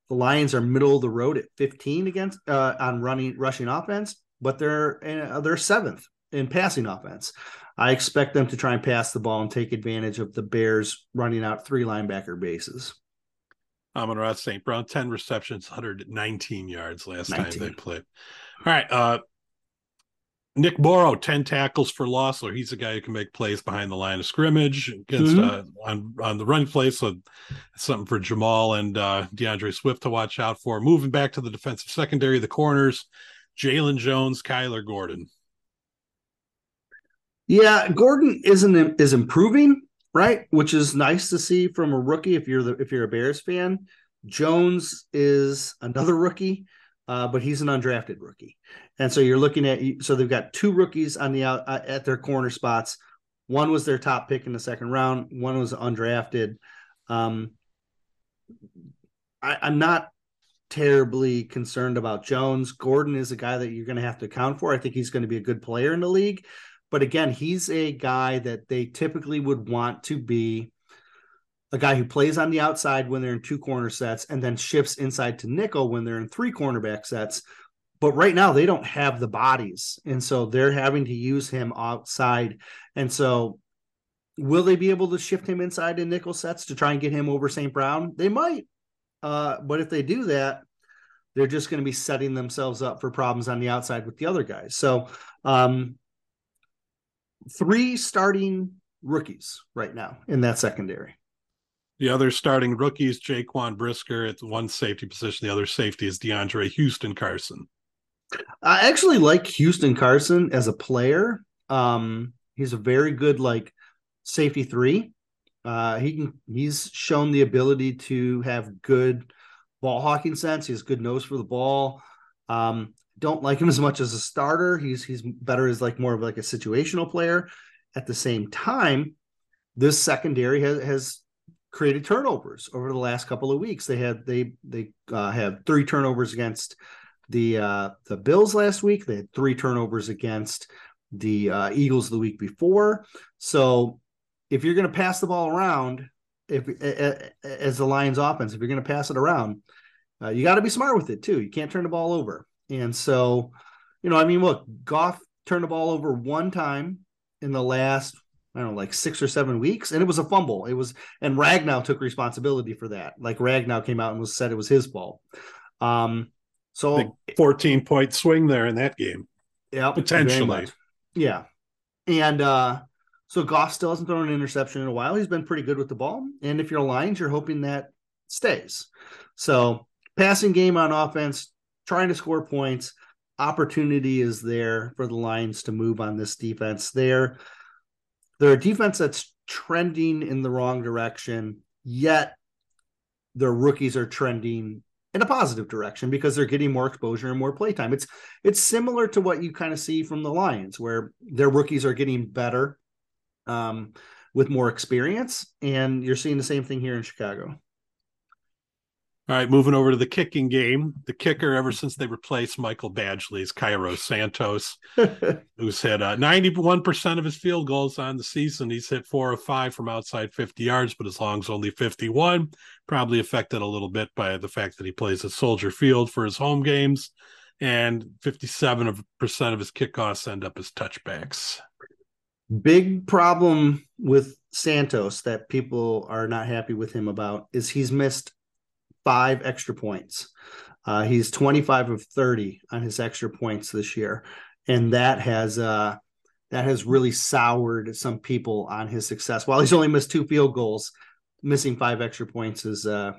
The Lions are middle of the road at 15 against uh, on running rushing offense, but they're uh, they're seventh in passing offense. I expect them to try and pass the ball and take advantage of the Bears running out three linebacker bases. Amon-Ra St. Brown, 10 receptions, 119 yards last 19. time they played. All right. Uh, Nick Morrow, 10 tackles for loss. So he's a guy who can make plays behind the line of scrimmage against mm-hmm. uh, on, on the run play. So something for Jamal and uh, D'Andre Swift to watch out for. Moving back to the defensive secondary, the corners, Jaylon Jones, Kyler Gordon. Yeah, Gordon isn't is improving, right? Which is nice to see from a rookie if you're the if you're a Bears fan. Jones is another rookie uh, but he's an undrafted rookie. And so you're looking at so they've got two rookies on the out uh, at their corner spots. One was their top pick in the second round. One was undrafted. Um, I, I'm not terribly concerned about Jones. Gordon is a guy that you're going to have to account for. I think he's going to be a good player in the league. But again, he's a guy that they typically would want to be a guy who plays on the outside when they're in two corner sets and then shifts inside to nickel when they're in three cornerback sets. But right now they don't have the bodies. And so they're having to use him outside. And so will they be able to shift him inside in nickel sets to try and get him over St. Brown? They might. Uh, but if they do that, they're just going to be setting themselves up for problems on the outside with the other guys. So um, three starting rookies right now in that secondary. The other starting rookies, Jaquan Brisker at one safety position. The other safety is DeAndre Houston Carson. I actually like Houston Carson as a player. Um, he's a very good like safety three. Uh, he can he's shown the ability to have good ball hawking sense. He has good nose for the ball. Um, don't like him as much as a starter. He's he's better as like more of like a situational player. At the same time, this secondary has has created turnovers over the last couple of weeks. They had they they uh, have three turnovers against the uh, the Bills last week. They had three turnovers against the uh, Eagles the week before. So if you're going to pass the ball around, if as the Lions offense, if you're going to pass it around, uh, you got to be smart with it too. You can't turn the ball over. And so, you know, I mean, look, Goff turned the ball over one time in the last I don't know, like six or seven weeks, and it was a fumble. It was, and Ragnow took responsibility for that. Like Ragnow came out and was said it was his fault. Um, so Big fourteen point swing there in that game. Yeah, potentially. Yeah, and uh, so Goff still hasn't thrown an interception in a while. He's been pretty good with the ball, and if you're aligned, you're hoping that stays. So passing game on offense, trying to score points. Opportunity is there for the Lions to move on this defense. There they're a defense that's trending in the wrong direction, yet their rookies are trending in a positive direction because they're getting more exposure and more playtime. It's it's similar to what you kind of see from the Lions, where their rookies are getting better um, with more experience, and you're seeing the same thing here in Chicago. All right, moving over to the kicking game. The kicker, ever since they replaced Michael Badgley's Cairo Santos, who's hit uh, 91% of his field goals on the season. He's hit four or five from outside 50 yards, but as long as only 51, probably affected a little bit by the fact that he plays at Soldier Field for his home games. And 57% of his kickoffs end up as touchbacks. Big problem with Santos that people are not happy with him about is he's missed five extra points. Uh, he's 25 of 30 on his extra points this year. And that has uh, that has really soured some people on his success. While he's only missed two field goals, missing five extra points is uh,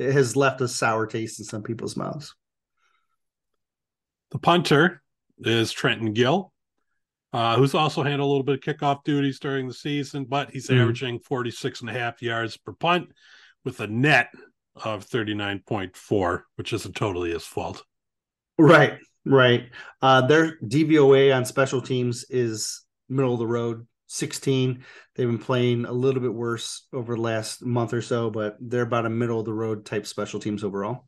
it has left a sour taste in some people's mouths. The punter is Trenton Gill, uh, who's also handled a little bit of kickoff duties during the season, but he's mm. averaging 46 and a half yards per punt with a net of 39.4, which isn't totally his fault. Right, right. Uh, their DVOA on special teams is middle of the road, 16. They've been playing a little bit worse over the last month or so, but they're about a middle of the road type special teams overall.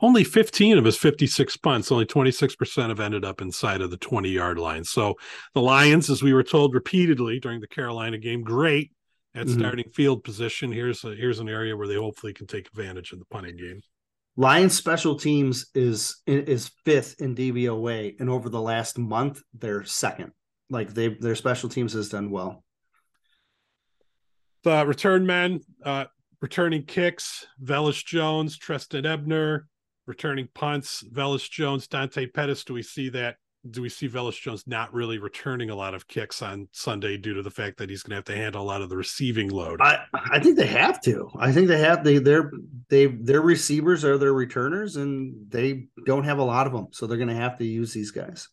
Only 15 of his 56 punts, only 26% have ended up inside of the 20 yard line. So the Lions, as we were told repeatedly during the Carolina game, great at mm-hmm. starting field position. Here's a, here's an area where they hopefully can take advantage of the punting game. Lions special teams is is fifth in DVOA, and over the last month they're second. like they their special teams has done well. The return men, uh, returning kicks, Velus Jones, Trestan Ebner, returning punts, Velus Jones, Dante Pettis. Do we see that? Do we see Velus Jones not really returning a lot of kicks on Sunday due to the fact that he's going to have to handle a lot of the receiving load? I, I think they have to. I think they have they their they their receivers are their returners and they don't have a lot of them, so they're going to have to use these guys.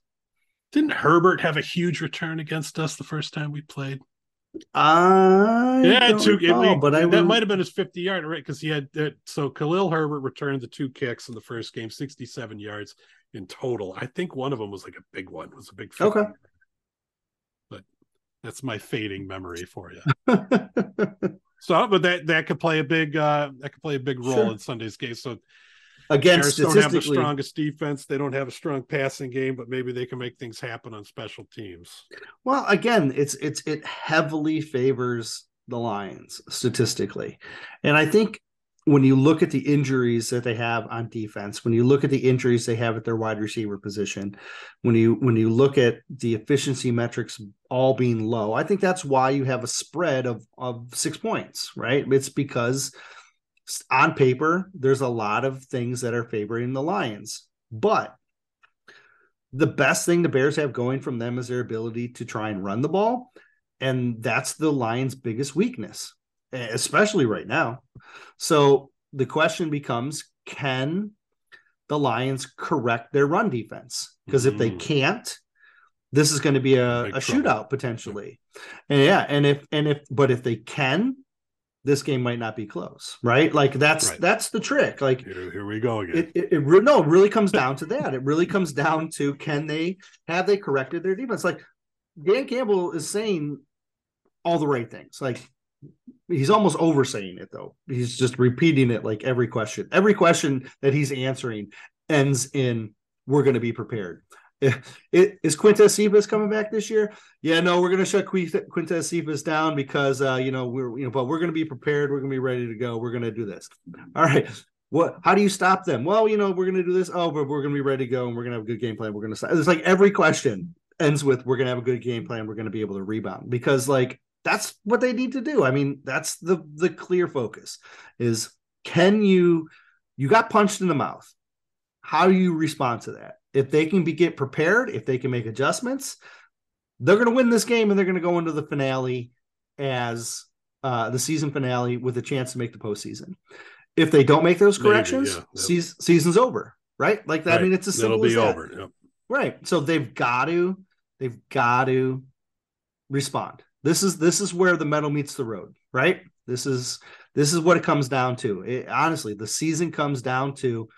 Didn't Herbert have a huge return against us the first time we played? I yeah, two, know, it, but I that might have been his 50 yard, right? Because he had uh, so Khalil Herbert returned the two kicks in the first game, 67 yards in total. I think one of them was like a big one, it was a big 50. okay. But that's my fading memory for you. so, but that that could play a big uh that could play a big role Sure. in Sunday's game. So Again, Bears don't have the statistically, strongest defense. They don't have a strong passing game, but maybe they can make things happen on special teams. well, again, it's it's it heavily favors the Lions statistically, and I think when you look at the injuries that they have on defense, when you look at the injuries they have at their wide receiver position, when you when you look at the efficiency metrics all being low, I think that's why you have a spread of of six points, right? It's because on paper there's a lot of things that are favoring the Lions, but the best thing the Bears have going from them is their ability to try and run the ball. And that's the Lions' biggest weakness, especially right now. So the question becomes can the Lions correct their run defense? Because if they Mhm. can't, this is going to be a, a shootout potentially. And yeah, and if and if but if they can, this game might not be close, right? Like that's Right. that's the trick. Like Here, here we go again. it, it, it re- no, it really comes down to that. It really comes down to can they have they corrected their defense? Like Dan Campbell is saying all the right things. Like he's almost oversaying it though. He's just repeating it like every question. Every question that he's answering ends in "We're going to be prepared." Is Quintez Cephus coming back this year? Yeah, no, we're going to shut Quintez Cephus down because uh, you know we're you know, but we're going to be prepared. We're going to be ready to go. We're going to do this. All right. What? How do you stop them? Well, you know, we're going to do this. Oh, but we're going to be ready to go, and we're going to have a good game plan. We're going to. stop. It's like every question ends with we're going to have a good game plan. We're going to be able to rebound because like that's what they need to do. I mean, that's the the clear focus is can you you got punched in the mouth. How do you respond to that? If they can be get prepared, if they can make adjustments, they're going to win this game and they're going to go into the finale as uh, the season finale with a chance to make the postseason. If they don't make those Maybe, corrections, yeah, yep. seas- season's over, right? Like that. I mean, it's as It'll simple as be that. over. Yep. Right. So they've got to, they've got to respond. This is this is where the metal meets the road, right? This is this is what it comes down to. It, honestly, the season comes down to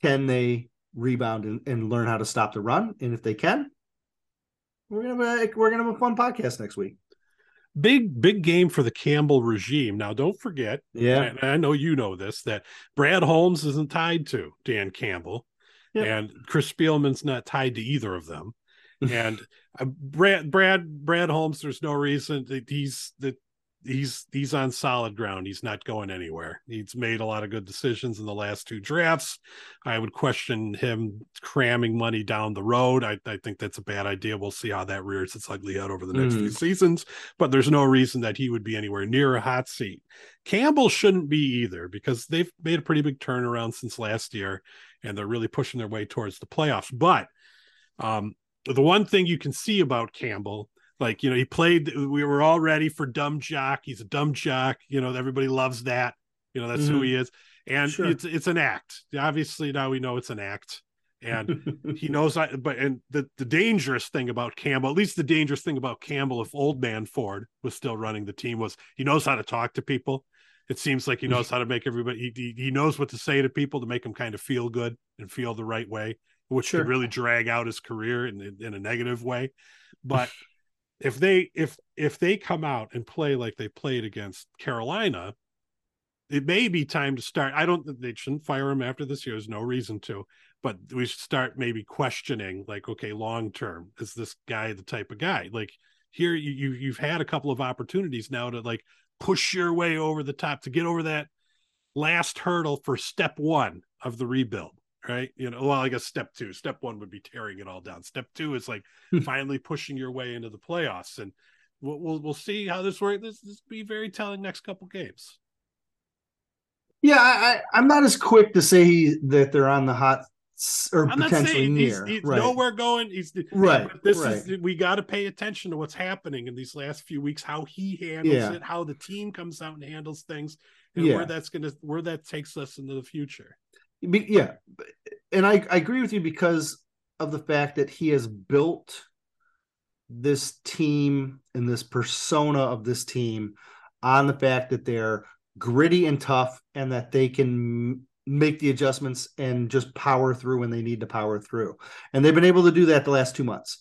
can they rebound and, and learn how to stop the run, and if they can, we're gonna have a, we're gonna have a fun podcast next week. Big, big game for the Campbell regime. Now, don't forget, Yeah, and I know you know this, that Brad Holmes isn't tied to Dan Campbell, Yep. and Chris Spielman's not tied to either of them. And uh, Brad, Brad, Brad Holmes, there's no reason that he's that he's he's on solid ground. He's not going anywhere. He's made a lot of good decisions in the last two drafts. I would question him cramming money down the road. I, I think that's a bad idea. We'll see how that rears its ugly head over the next Mhm. few seasons. But there's no reason that he would be anywhere near a hot seat. Campbell shouldn't be either because they've made a pretty big turnaround since last year, and they're really pushing their way towards the playoffs. But um, the one thing you can see about Campbell, like you know, he played. We were all ready for dumb jock. He's a dumb jock. You know, everybody loves that. You know, that's who Mhm. he is, and Sure. it's it's an act. Obviously, now we know it's an act, and he knows. I, but and the the dangerous thing about Campbell, at least the dangerous thing about Campbell, if Old Man Ford was still running the team, was he knows how to talk to people. It seems like he knows how to make everybody. He he knows what to say to people to make them kind of feel good and feel the right way, which Sure. could really drag out his career in in a negative way. But if they if if they come out and play like they played against Carolina, it may be time to start. I don't. Think they shouldn't fire him after this year. There's no reason to. But we should start maybe questioning, like, okay, long term, is this guy the type of guy? Like here, you, you you've had a couple of opportunities now to like push your way over the top to get over that last hurdle for step one of the rebuild. Right? You know, well, I guess step two, step one would be tearing it all down. Step two is like hmm. finally pushing your way into the playoffs, and we'll we'll, we'll see how this works. This this be very telling next couple games. Yeah, I, am not as quick to say he, that they're on the hot or I'm potentially near. He's, he's right. nowhere going. He's right. This right. is we got to pay attention to what's happening in these last few weeks, how he handles Yeah. it, how the team comes out and handles things, and Yeah. where that's gonna where that takes us into the future. Yeah, and I, I agree with you because of the fact that he has built this team and this persona of this team on the fact that they're gritty and tough and that they can make the adjustments and just power through when they need to power through. And they've been able to do that the last two months.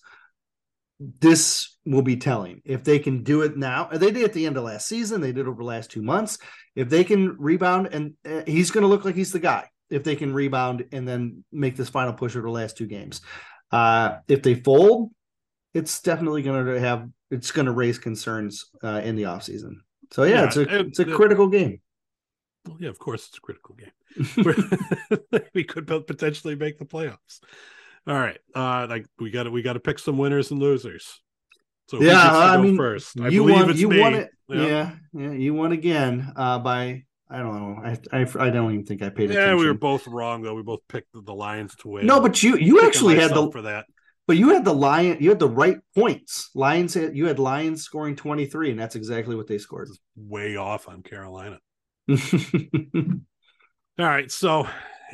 This will be telling if they can do it now. They did at the end of last season, they did over the last two months. If they can rebound, and uh, he's going to look like he's the guy if they can rebound and then make this final push over the last two games. Uh, if they fold, it's definitely going to have it's going to raise concerns uh, in the offseason. So yeah, Yeah, it's a it- it's a it- critical game. Well, yeah, of course, it's a critical game. We're- could potentially make the playoffs. All right, uh, like we got to we got to pick some winners and losers. So Yeah, I go mean, first. I you believe won. it's You me. won it. Yeah. Yeah. yeah, You won again uh, by I don't know. I, I I don't even think I paid attention. Yeah, attention. we were both wrong though. We both picked the, Lions to win. no, but you you actually had the for that. but you had the lion you had the right points. Lions had you had Lions scoring twenty three, and that's exactly what they scored. Way off on Carolina. All right, so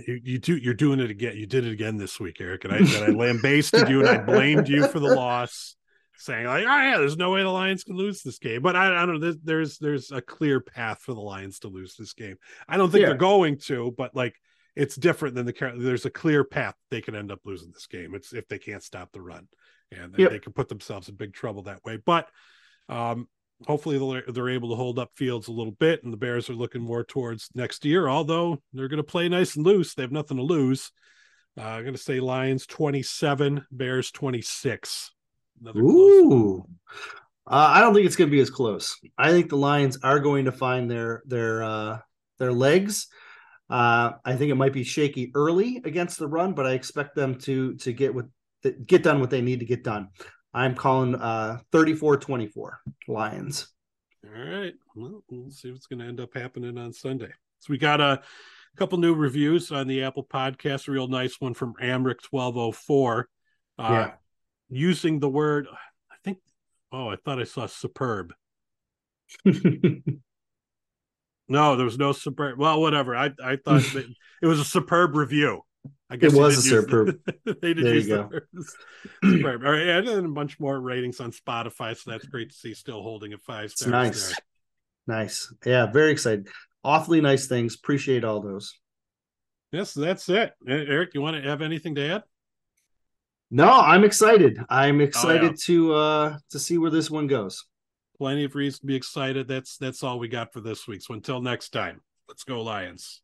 you, you do you're doing it again. You did it again this week, Eric, and I, and I lambasted you and I blamed you for the loss, saying like, "Oh yeah, there's no way the Lions can lose this game." But I, I don't know. There's, there's a clear path for the Lions to lose this game. I don't think Yeah. they're going to, but like it's different than the there's a clear path they can end up losing this game. It's if they can't stop the run, and they, Yep. they can put themselves in big trouble that way. But um, hopefully they're, they're able to hold up fields a little bit and the bears are looking more towards next year although they're going to play nice and loose they have nothing to lose uh, i'm going to say lions 27 bears 26 Another close one. Ooh. Uh, I don't think it's going to be as close. I think the Lions are going to find their their uh, their legs. Uh, I think it might be shaky early against the run, but I expect them to to get with get done what they need to get done. I'm calling uh 34-24 Lions. all right well we'll see what's going to end up happening on sunday so we got a couple new reviews on the apple podcast a real nice one from amric 1204 uh, Yeah. Using the word i think oh i thought i saw superb No, there was no superb. Well, whatever. I I thought that it was a superb review. I guess It was a superb. The, they did There use you the superb. All right, and then a bunch more ratings on Spotify, so that's great to see. Still holding at five stars. nice. there. Nice. Yeah, very excited. Awfully nice things. Appreciate all those. Yes, that's it. Eric, you want to have anything to add? No, I'm excited. Oh, I'm excited to uh to see where this one goes. Plenty of reason to be excited. That's that's all we got for this week. So until next time, let's go Lions.